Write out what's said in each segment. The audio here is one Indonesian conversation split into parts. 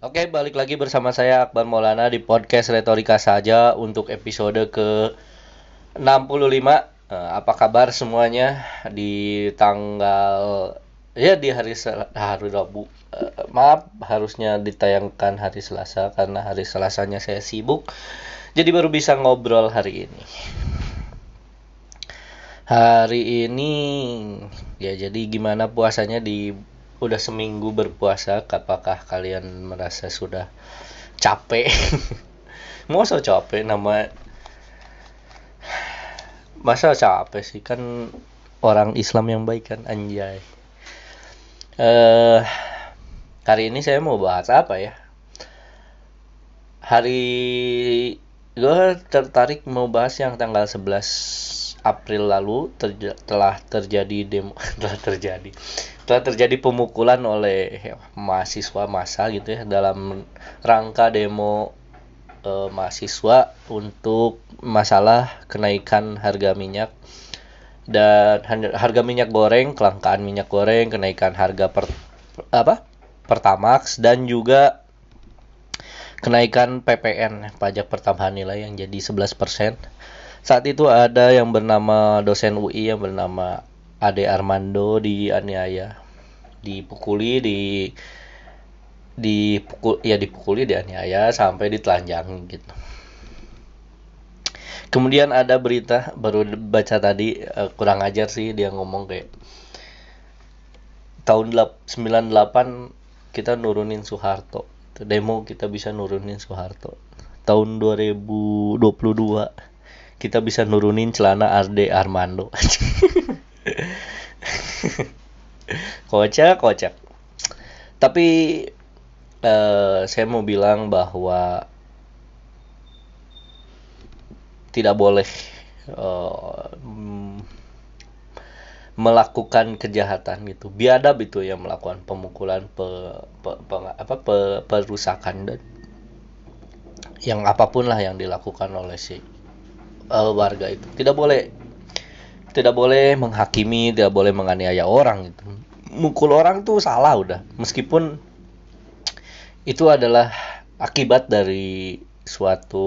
Oke, balik lagi bersama saya Akbar Maulana di podcast Retorika saja untuk episode ke 65. Eh, apa kabar semuanya di tanggal ya di hari hari Rabu. Eh, maaf harusnya ditayangkan hari Selasa karena hari Selasanya saya sibuk. Jadi baru bisa ngobrol hari ini. Hari ini ya jadi gimana puasanya di udah seminggu berpuasa apakah kalian merasa sudah capek? Masa capek nama masa capek sih? Kan orang Islam yang baik kan anjay. Eh hari ini saya mau bahas apa ya? Hari gue tertarik mau bahas yang tanggal 11 April lalu terja- telah terjadi demo telah terjadi telah terjadi pemukulan oleh mahasiswa massa gitu ya dalam rangka demo eh, mahasiswa untuk masalah kenaikan harga minyak dan harga minyak goreng, kelangkaan minyak goreng, kenaikan harga per apa? Pertamax dan juga kenaikan PPN pajak pertambahan nilai yang jadi 11%. Saat itu ada yang bernama dosen UI yang bernama Ade Armando dianiaya, dipukuli, di dipukul ya dipukuli dianiaya sampai ditelanjangi gitu. Kemudian ada berita baru baca tadi eh, kurang ajar sih dia ngomong kayak tahun delap- 98 kita nurunin Soeharto. Demo kita bisa nurunin Soeharto. Tahun 2022 kita bisa nurunin celana Arde Armando. kocak, kocak. Tapi eh, saya mau bilang bahwa tidak boleh eh, mm, melakukan kejahatan gitu. Biadab itu yang melakukan pemukulan, pe, pe- pe- apa, pe- perusakan dan yang apa pun lah yang dilakukan oleh si eh, warga itu. Tidak boleh tidak boleh menghakimi, tidak boleh menganiaya orang gitu. Mukul orang tuh salah udah. Meskipun itu adalah akibat dari suatu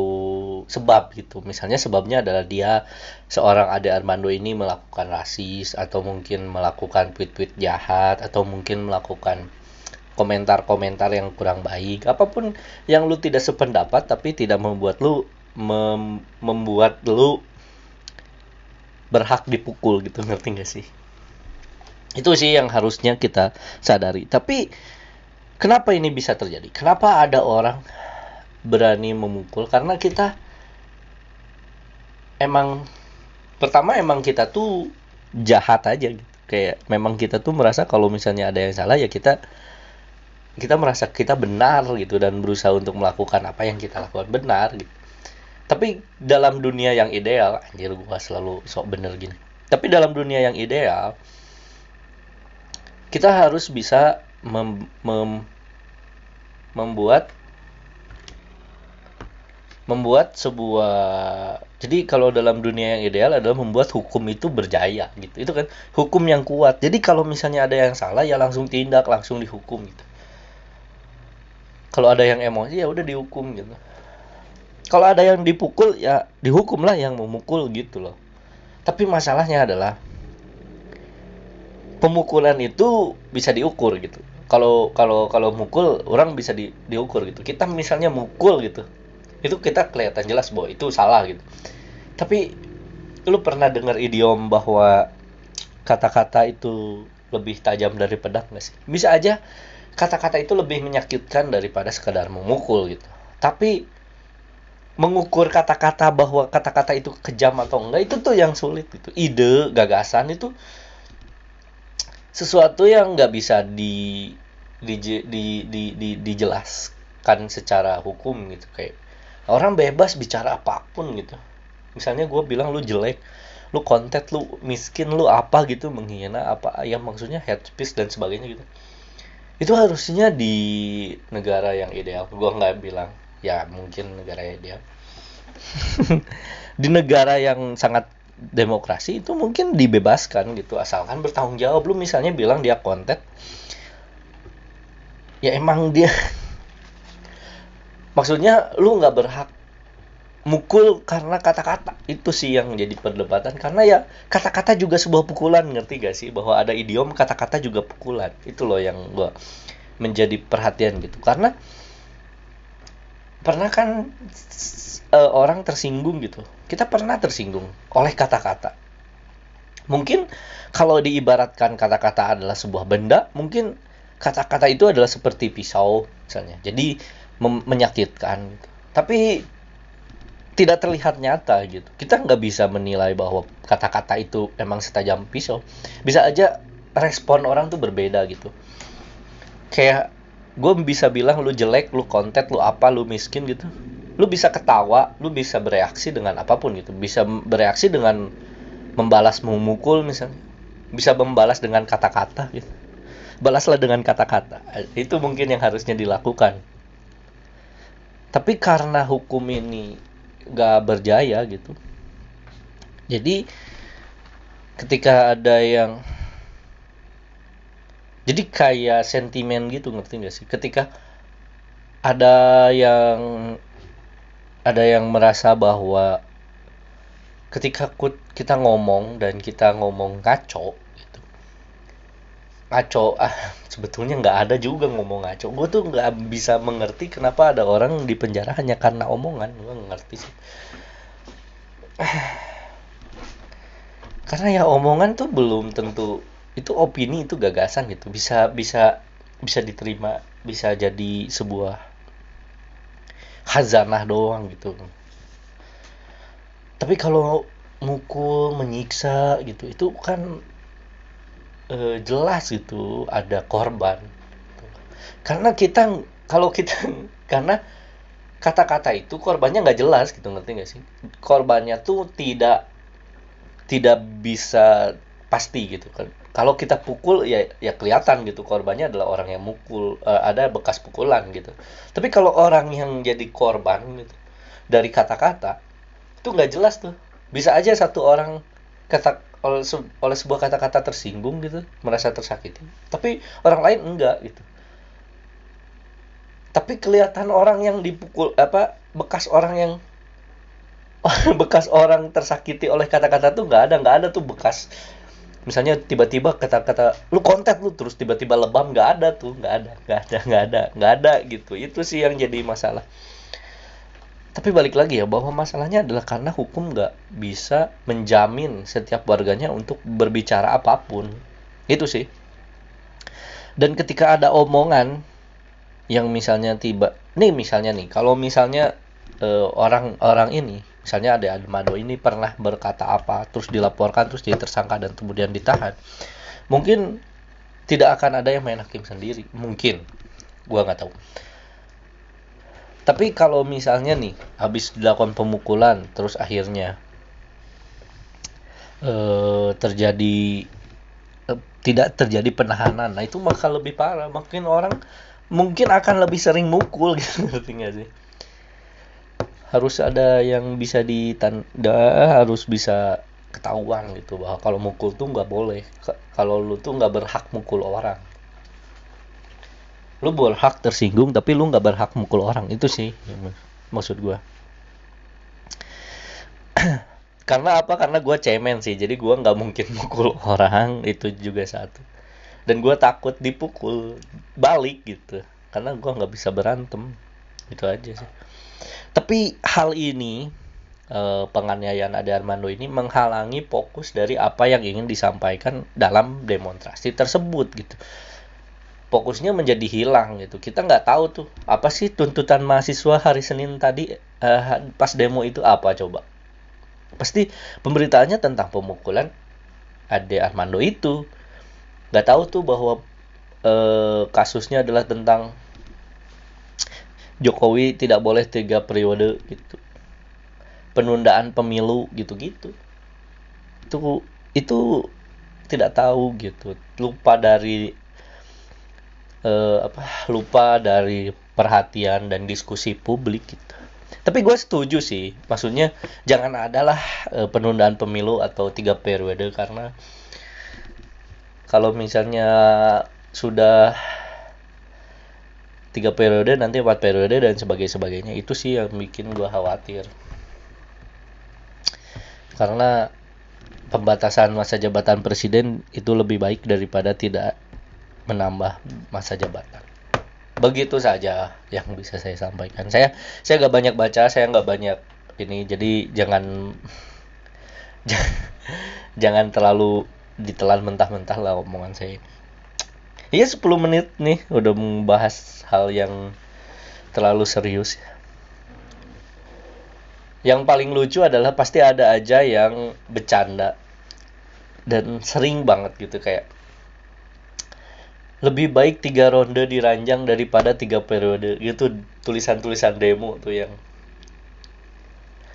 sebab gitu. Misalnya sebabnya adalah dia seorang Ade Armando ini melakukan rasis atau mungkin melakukan tweet-tweet jahat atau mungkin melakukan komentar-komentar yang kurang baik. Apa pun yang lu tidak sependapat tapi tidak membuat lu mem- membuat lu berhak dipukul gitu ngerti gak sih? Itu sih yang harusnya kita sadari. Tapi kenapa ini bisa terjadi? Kenapa ada orang berani memukul? Karena kita emang pertama emang kita tuh jahat aja gitu. Kayak memang kita tuh merasa kalau misalnya ada yang salah ya kita kita merasa kita benar gitu dan berusaha untuk melakukan apa yang kita lakukan benar gitu tapi dalam dunia yang ideal anjir gua selalu sok bener gini. Tapi dalam dunia yang ideal kita harus bisa mem- mem- membuat membuat sebuah jadi kalau dalam dunia yang ideal adalah membuat hukum itu berjaya gitu. Itu kan hukum yang kuat. Jadi kalau misalnya ada yang salah ya langsung tindak langsung dihukum gitu. Kalau ada yang emosi ya udah dihukum gitu kalau ada yang dipukul ya dihukum lah yang memukul gitu loh. Tapi masalahnya adalah pemukulan itu bisa diukur gitu. Kalau kalau kalau mukul orang bisa di, diukur gitu. Kita misalnya mukul gitu itu kita kelihatan jelas bahwa itu salah gitu. Tapi lu pernah dengar idiom bahwa kata-kata itu lebih tajam dari pedang nggak sih? Bisa aja kata-kata itu lebih menyakitkan daripada sekadar memukul gitu. Tapi mengukur kata-kata bahwa kata-kata itu kejam atau enggak itu tuh yang sulit gitu. Ide gagasan itu sesuatu yang nggak bisa di, di, di, di, di, dijelaskan secara hukum gitu. Kayak orang bebas bicara apa pun gitu. Misalnya gue bilang lu jelek lu kontet lu miskin lu apa gitu menghina apa ya maksudnya head speech dan sebagainya gitu. Itu harusnya di negara yang ideal. Gue nggak bilang ya mungkin negara ideal di negara yang sangat demokrasi itu mungkin dibebaskan gitu. Asalkan bertanggung jawab. Lu misalnya bilang dia konten ya emang dia maksudnya lu nggak berhak mukul karena kata-kata. Itu sih yang jadi perdebatan. Karena ya kata-kata juga sebuah pukulan. Ngerti gak sih? Bahwa ada idiom kata-kata juga pukulan. Itu loh yang gua menjadi perhatian gitu. Karena pernah kan uh, orang tersinggung gitu. Kita pernah tersinggung oleh kata-kata. Mungkin kalau diibaratkan kata-kata adalah sebuah benda mungkin kata-kata itu adalah seperti pisau misalnya. Jadi menyakitkan. Tapi tidak terlihat nyata gitu. Kita nggak bisa menilai bahwa kata-kata itu emang setajam pisau. Bisa aja respon orang tuh berbeda gitu. Kayak gue bisa bilang lu jelek lu kontet lu apa lu miskin gitu. Lu bisa ketawa lu bisa bereaksi dengan apa pun gitu. Bisa bereaksi dengan membalas memukul misalnya. Bisa membalas dengan kata-kata gitu. Balaslah dengan kata-kata. Itu mungkin yang harusnya dilakukan. Tapi karena hukum ini gak berjaya gitu. Jadi ketika ada yang jadi kayak sentimen gitu ngerti gak sih? Ketika ada yang ada yang merasa bahwa ketika kita ngomong dan kita ngomong ngaco gitu. Ngaco ah sebetulnya nggak ada juga ngomong ngaco. Gue tuh nggak bisa mengerti kenapa ada orang di penjara hanya karena omongan. Gue ngerti sih. Karena ya omongan tuh belum tentu itu opini itu gagasan gitu. Bisa bisa bisa diterima bisa jadi sebuah khazanah doang gitu. Tapi kalau mukul menyiksa gitu itu kan e, jelas gitu ada korban. Karena kita kalau kita karena kata-kata itu korbannya nggak jelas gitu ngerti nggak sih? Korbannya tuh tidak tidak bisa pasti gitu kan kalau kita pukul ya ya kelihatan gitu korbannya adalah orang yang mukul uh, ada bekas pukulan gitu. Tapi kalau orang yang jadi korban gitu dari kata-kata itu nggak jelas tuh. Bisa aja satu orang kata oleh, oleh sebuah kata-kata tersinggung gitu merasa tersakiti. Tapi orang lain enggak gitu. Tapi kelihatan orang yang dipukul apa bekas orang yang bekas orang tersakiti oleh kata-kata tuh nggak ada. Nggak ada tuh bekas misalnya tiba-tiba kata-kata lu konten lu terus tiba-tiba lebam nggak ada tuh nggak ada nggak ada nggak ada nggak ada gitu. Itu sih yang jadi masalah. Tapi balik lagi ya bahwa masalahnya adalah karena hukum nggak bisa menjamin setiap warganya untuk berbicara apa pun. Itu sih. Dan ketika ada omongan yang misalnya tiba nih misalnya nih kalau misalnya uh, orang orang ini misalnya ada Armando ini pernah berkata apa terus dilaporkan terus dia tersangka dan kemudian ditahan. Mungkin tidak akan ada yang main hakim sendiri mungkin. Gua nggak tahu. Tapi kalau misalnya nih habis dilakukan pemukulan terus akhirnya eh, terjadi eh, tidak terjadi penahanan nah itu maka lebih parah. Mungkin orang mungkin akan lebih sering mukul gitu ngerti gak sih harus ada yang bisa ditanda harus bisa ketahuan gitu bahwa kalau mukul tuh nggak boleh. Kalau lu tuh nggak berhak mukul orang. Lu berhak tersinggung tapi lu nggak berhak mukul orang. Itu sih maksud gue karena apa? Karena gue cemen sih. Jadi gue nggak mungkin mukul orang. Itu juga satu. Dan gue takut dipukul balik gitu. Karena gue nggak bisa berantem. Itu aja sih tapi hal ini eh, penganiayaan Ade Armando ini menghalangi fokus dari apa yang ingin disampaikan dalam demonstrasi tersebut gitu. Fokusnya menjadi hilang gitu. Kita nggak tahu tuh apa sih tuntutan mahasiswa hari Senin tadi uh, pas demo itu apa coba? Pasti pemberitaannya tentang pemukulan Ade Armando itu. Nggak tahu tuh bahwa uh, kasusnya adalah tentang Jokowi tidak boleh tiga periode gitu. Penundaan pemilu gitu-gitu. Itu itu tidak tahu gitu. Lupa dari uh, apa lupa dari perhatian dan diskusi publik gitu. Tapi gue setuju sih. Maksudnya jangan adalah uh, penundaan pemilu atau tiga periode karena kalau misalnya sudah tiga periode nanti empat periode dan sebagainya sebagainya. Itu sih yang bikin gue khawatir. Karena pembatasan masa jabatan presiden itu lebih baik daripada tidak menambah masa jabatan. Begitu saja yang bisa saya sampaikan. Saya saya nggak banyak baca saya nggak banyak ini jadi jangan jangan terlalu ditelan mentah-mentah lah omongan saya Iya 10 menit nih udah membahas hal yang terlalu serius ya. Yang paling lucu adalah pasti ada aja yang bercanda dan sering banget gitu kayak lebih baik tiga ronde diranjang daripada tiga periode gitu tulisan-tulisan demo tuh yang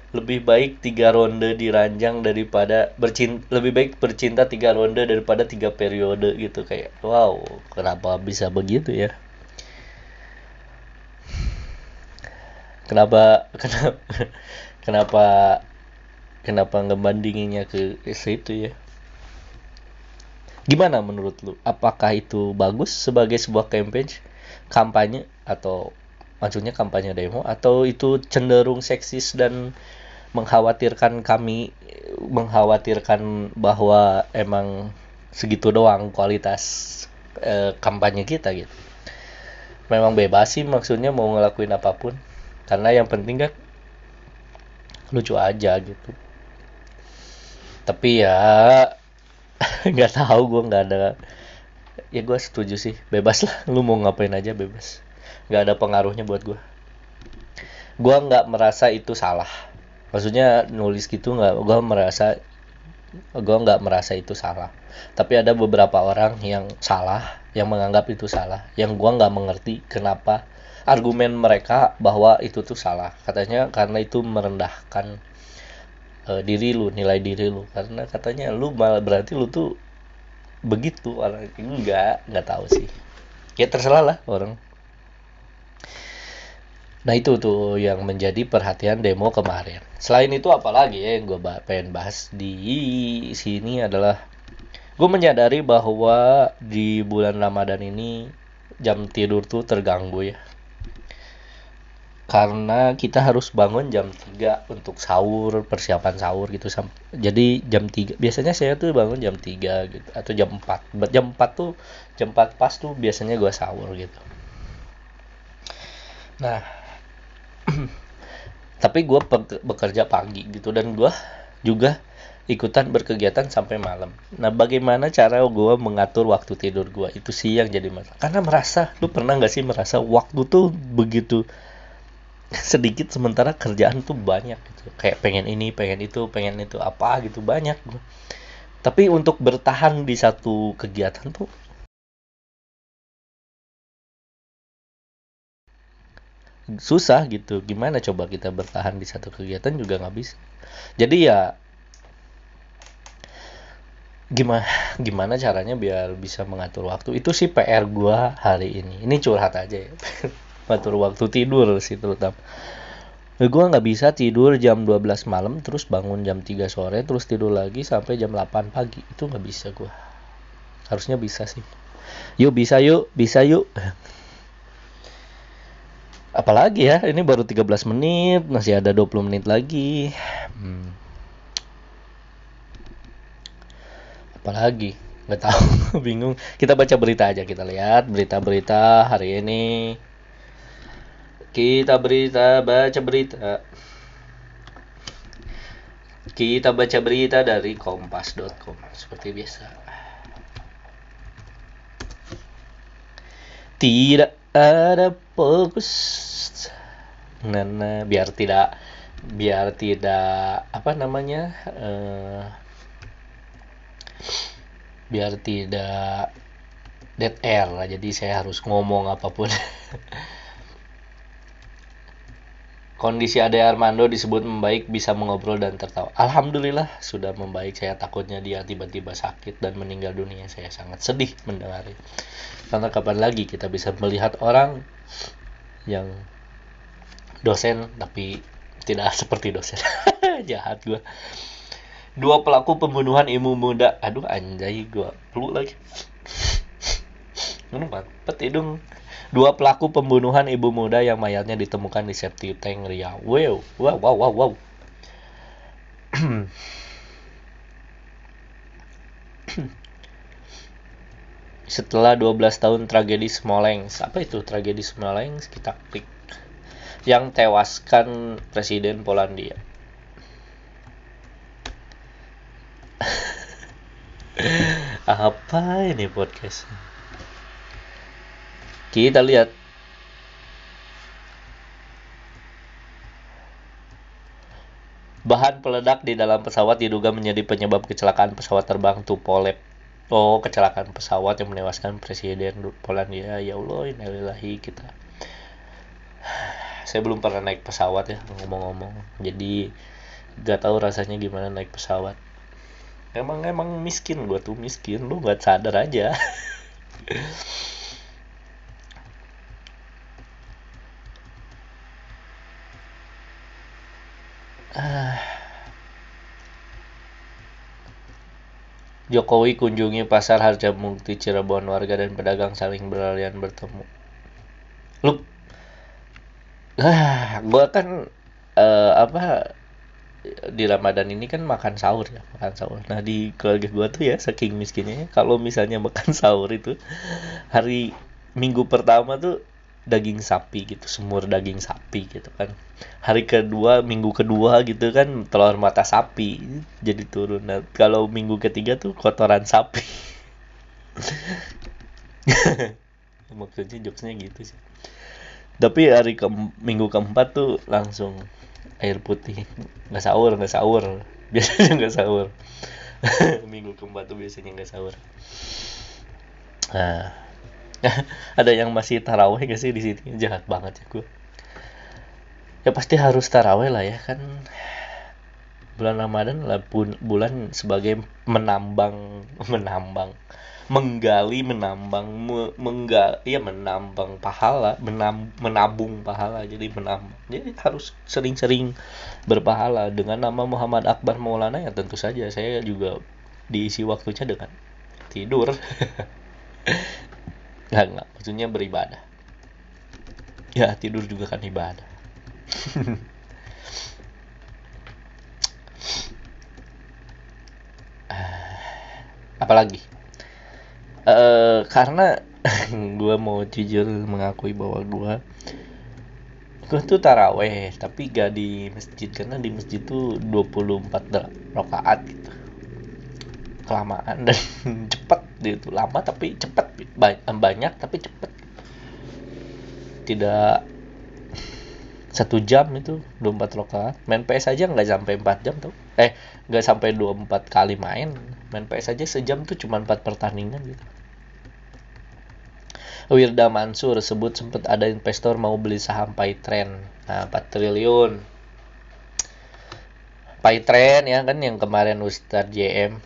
lebih baik tiga ronde diranjang daripada bercinta lebih baik bercinta tiga ronde daripada tiga periode gitu. Kayak wow kenapa bisa begitu ya? Kenapa kenapa kenapa kenapa ngebandinginnya ke situ ya? Gimana menurut lu? Apakah itu bagus sebagai sebuah campaign kampanye atau maksudnya kampanye demo atau itu cenderung seksis dan mengkhawatirkan kami mengkhawatirkan bahwa emang segitu doang kualitas e, kampanye kita gitu. Memang bebas sih maksudnya mau ngelakuin apa pun. Karena yang penting kan lucu aja gitu. Tapi ya nggak tahu gue nggak ada ya gue setuju sih. Bebas lah lu mau ngapain aja bebas. Nggak ada pengaruhnya buat gue gue nggak merasa itu salah maksudnya nulis gitu nggak gue merasa gue nggak merasa itu salah. Tapi ada beberapa orang yang salah yang menganggap itu salah yang gue nggak mengerti kenapa argumen mereka bahwa itu tuh salah. Katanya karena itu merendahkan uh, diri lu nilai diri lu. Karena katanya lu malah berarti lu tuh begitu orang enggak nggak tahu sih. Ya terserah lah orang Nah itu tuh yang menjadi perhatian demo kemarin. Selain itu apalagi ya yang gue pengen bahas di sini adalah gue menyadari bahwa di bulan Ramadan ini jam tidur tuh terganggu ya. Karena kita harus bangun jam 3 untuk sahur, persiapan sahur gitu. Jadi jam 3, biasanya saya tuh bangun jam 3 gitu. Atau jam 4. Jam 4 tuh, jam 4 pas tuh biasanya gue sahur gitu. Nah, tapi gue bekerja pagi gitu dan gue juga ikutan berkegiatan sampai malam. Nah, bagaimana cara gue mengatur waktu tidur gue itu sih yang jadi masalah. Karena merasa, lu pernah nggak sih merasa waktu tuh begitu sedikit sementara kerjaan tuh banyak gitu. Kayak pengen ini, pengen itu, pengen itu apa gitu banyak. Tapi untuk bertahan di satu kegiatan tuh susah gitu. Gimana coba kita bertahan di satu kegiatan juga nggak bisa. Jadi ya gimana gimana caranya biar bisa mengatur waktu? Itu sih PR gua hari ini. Ini curhat aja ya. Mengatur waktu tidur sih terutama. Gue nggak bisa tidur jam 12 malam terus bangun jam 3 sore terus tidur lagi sampai jam 8 pagi. Itu nggak bisa gue harusnya bisa sih. Yuk bisa yuk bisa yuk apalagi ya ini baru 13 menit masih ada 20 menit lagi. Hmm. apalagi? Nggak tahu bingung. Kita baca berita aja kita lihat berita-berita hari ini. Kita berita baca berita. Kita baca berita dari kompas.com seperti biasa. Tidak ada fokus nah, biar tidak biar tidak apa namanya uh, biar tidak dead air jadi saya harus ngomong apa pun Kondisi Ade Armando disebut membaik bisa mengobrol dan tertawa. Alhamdulillah sudah membaik. Saya takutnya dia tiba-tiba sakit dan meninggal dunia. Saya sangat sedih mendengarnya. Karena kapan lagi kita bisa melihat orang yang dosen tapi tidak seperti dosen. Jahat gue. Dua pelaku pembunuhan ibu muda. Aduh anjay gue peluk lagi. Minum pet hidung Dua pelaku pembunuhan ibu muda yang mayatnya ditemukan di septic tank Riau. Wow, wow, wow, wow, wow. Setelah 12 tahun tragedi Smolensk, apa itu tragedi Smolensk? Kita klik. Yang tewaskan Presiden Polandia. apa ini podcast? Kita lihat Bahan peledak di dalam pesawat diduga menjadi penyebab kecelakaan pesawat terbang Tupolev. Oh, kecelakaan pesawat yang menewaskan Presiden Polandia. Ya Allah, innalillahi kita. Saya belum pernah naik pesawat ya, ngomong-ngomong. Jadi gak tahu rasanya gimana naik pesawat. Emang emang miskin gue tuh miskin, lu gak sadar aja. Jokowi kunjungi pasar Harjamukti Cirebon warga dan pedagang saling beralian bertemu. Lu ah, gua kan uh, apa di Ramadan ini kan makan sahur ya, makan sahur. Nah, di keluarga gua tuh ya saking miskinnya kalau misalnya makan sahur itu hari Minggu pertama tuh daging sapi gitu semur daging sapi gitu kan. Hari kedua minggu kedua gitu kan telur mata sapi jadi turun. Nah kalau minggu ketiga tuh kotoran sapi. Maksudnya jokesnya gitu sih. Tapi hari ke minggu keempat tuh langsung air putih. Nggak sahur nggak sahur. Biasanya nggak sahur. Minggu keempat tuh biasanya nggak sahur. Nah ada yang masih taraweh gak sih di sini? Jahat banget ya gue ya pasti harus taraweh lah ya kan. Bulan Ramadan lah bulan sebagai menambang menambang menggali menambang me, menggal ya menambang pahala menam, menabung pahala. Jadi menambang jadi harus sering-sering berpahala. Dengan nama Muhammad Akbar Maulana ya tentu saja. Saya juga diisi waktunya dengan tidur Enggak, enggak. Maksudnya beribadah. Ya, tidur juga kan ibadah. Apalagi? Uh, karena gue mau jujur mengakui bahwa gue gue tuh taraweh tapi gak di masjid karena di masjid tuh 24 rakaat gitu kelamaan dan cepet itu lama tapi cepet banyak tapi cepet. Tidak satu jam itu 24 rakaat main PS aja nggak sampai 4 jam tuh. Eh nggak sampai 24 kali main. Main PS aja sejam tuh cuma 4 pertandingan gitu. Wirda Mansur sebut sempat ada investor mau beli saham Paytrend nah 4 triliun. Paytrend ya kan yang kemarin Ustadz JM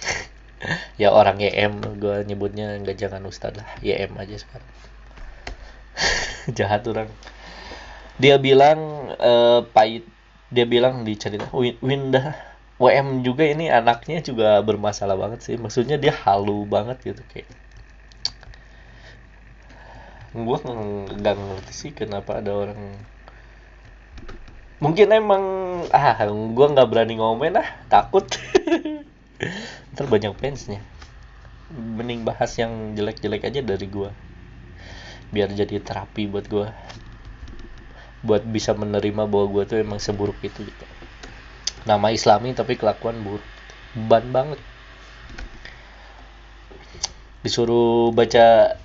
ya orang YM gue nyebutnya nggak jangan ustad lah YM aja sekarang. Jahat orang. Dia bilang uh, pahit. Dia bilang di cerita Winda WM juga ini anaknya juga bermasalah banget sih. Maksudnya dia halu banget gitu kayak. Gue nggak ngerti sih kenapa ada orang. Mungkin emang ah gue nggak berani ngomong ah takut ntar banyak fansnya. Mending bahas yang jelek-jelek aja dari gua. Biar jadi terapi buat gua. Buat bisa menerima bahwa gua tuh emang seburuk itu gitu. Nama islami tapi kelakuan buruk. Ban banget. Disuruh baca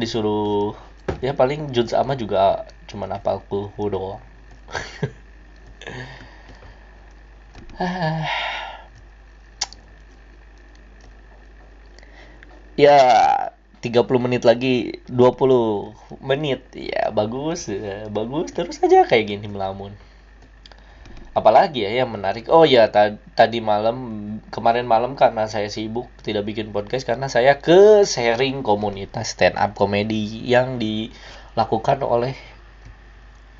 disuruh ya paling juz ama juga cuman apal kulhu doang ya 30 menit lagi 20 menit. Ya bagus ya, bagus. Terus aja kayak gini melamun. Apalagi ya yang menarik. Oh ya tadi malam kemarin malam karena saya sibuk tidak bikin podcast karena saya ke sharing komunitas stand up komedi yang dilakukan oleh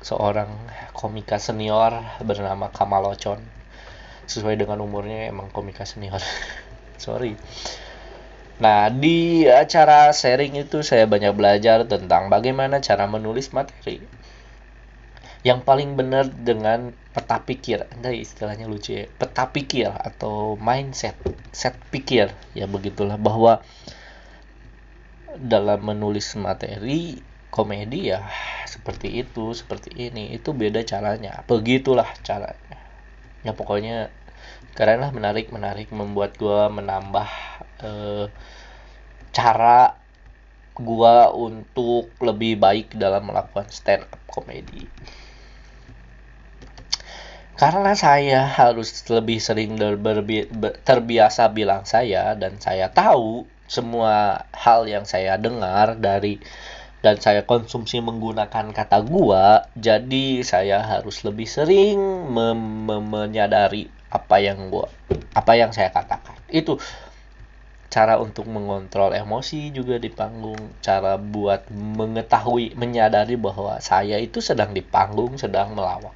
seorang komika senior bernama Kamal Ocon sesuai dengan umurnya emang komika senior. Sorry Nah, di acara sharing itu saya banyak belajar tentang bagaimana cara menulis materi. Yang paling benar dengan peta pikir. Anda istilahnya lucu ya. Peta pikir atau mindset, set pikir. Ya begitulah bahwa dalam menulis materi komedi ya seperti itu, seperti ini. Itu beda caranya. Begitulah caranya. Ya pokoknya keren lah menarik menarik membuat gua menambah uh, cara gua untuk lebih baik dalam melakukan stand up komedi. Karena saya harus lebih sering terbiasa bilang saya dan saya tahu semua hal yang saya dengar dari dan saya konsumsi menggunakan kata gua jadi saya harus lebih sering menyadari apa yang gua apa yang saya katakan itu cara untuk mengontrol emosi juga di panggung, cara buat mengetahui, menyadari bahwa saya itu sedang di panggung, sedang melawak.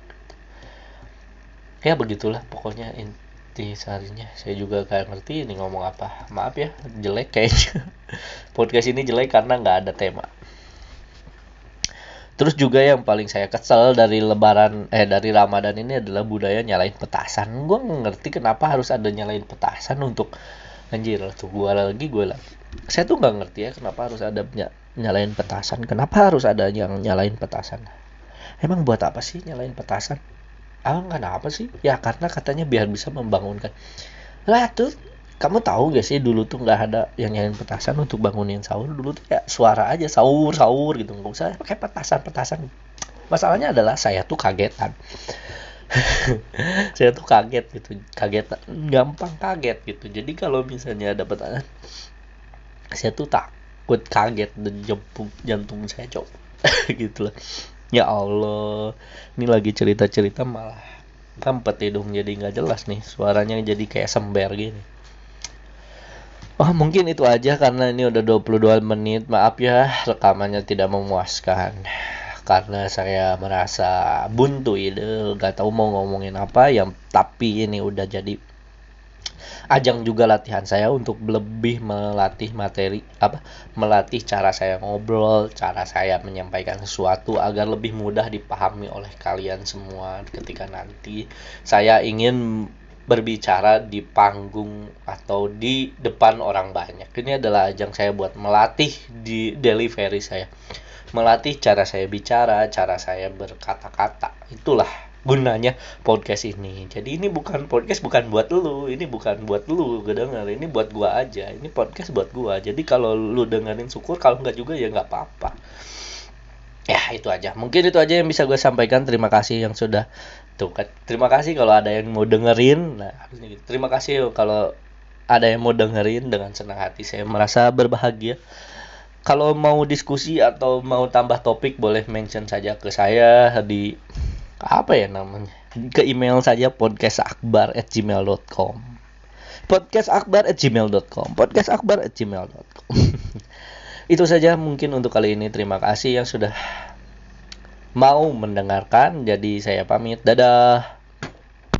Ya begitulah pokoknya inti seharinya. Saya juga kayak ngerti ini ngomong apa. Maaf ya, jelek kayaknya. Podcast ini jelek karena nggak ada tema. Terus juga yang paling saya kesel dari lebaran eh dari Ramadan ini adalah budaya nyalain petasan. Gue ngerti kenapa harus ada nyalain petasan untuk anjir tuh gue lagi gue lagi. Saya tuh nggak ngerti ya kenapa harus ada ny nyalain petasan. Kenapa harus ada yang nyalain petasan? Emang buat apa sih nyalain petasan? Ah apa sih? Ya karena katanya biar bisa membangunkan. Lah tuh kamu tahu gak sih dulu tuh nggak ada yang nyalain petasan untuk bangunin sahur? Dulu tuh ya suara aja sahur sahur gitu. Nggak usah pakai petasan petasan masalahnya adalah saya tuh kagetan. Saya tuh kaget gitu kaget gampang kaget gitu. Jadi kalau misalnya ada pertanyaan saya tuh takut kaget dan jantung jantung saya cok. Gitu lah. Ya Allah ini lagi cerita cerita malah kampet hidung jadi nggak jelas nih. Suaranya jadi kayak sember gini Oh mungkin itu aja karena ini udah 22 menit. Maaf ya rekamannya tidak memuaskan. Karena saya merasa buntu ide gak tahu mau ngomongin apa. Yang tapi ini udah jadi ajang juga latihan saya untuk lebih melatih materi apa melatih cara saya ngobrol cara saya menyampaikan sesuatu agar lebih mudah dipahami oleh kalian semua ketika nanti saya ingin berbicara di panggung atau di depan orang banyak ini adalah ajang saya buat melatih di delivery saya melatih cara saya bicara, cara saya berkata-kata. Itulah gunanya podcast ini. Jadi ini bukan podcast bukan buat lu, ini bukan buat lu gue denger, ini buat gua aja. Ini podcast buat gua. Jadi kalau lu dengerin syukur, kalau enggak juga ya nggak apa-apa. Ya itu aja. Mungkin itu aja yang bisa gue sampaikan. Terima kasih yang sudah tuh kan. Terima kasih kalau ada yang mau dengerin. Nah gitu. Terima kasih kalau ada yang mau dengerin dengan senang hati. Saya merasa berbahagia kalau mau diskusi atau mau tambah topik boleh mention saja ke saya di apa ya namanya ke email saja podcastakbar@gmail.com podcastakbar@gmail.com podcastakbar@gmail.com itu saja mungkin untuk kali ini terima kasih yang sudah mau mendengarkan jadi saya pamit. Dadah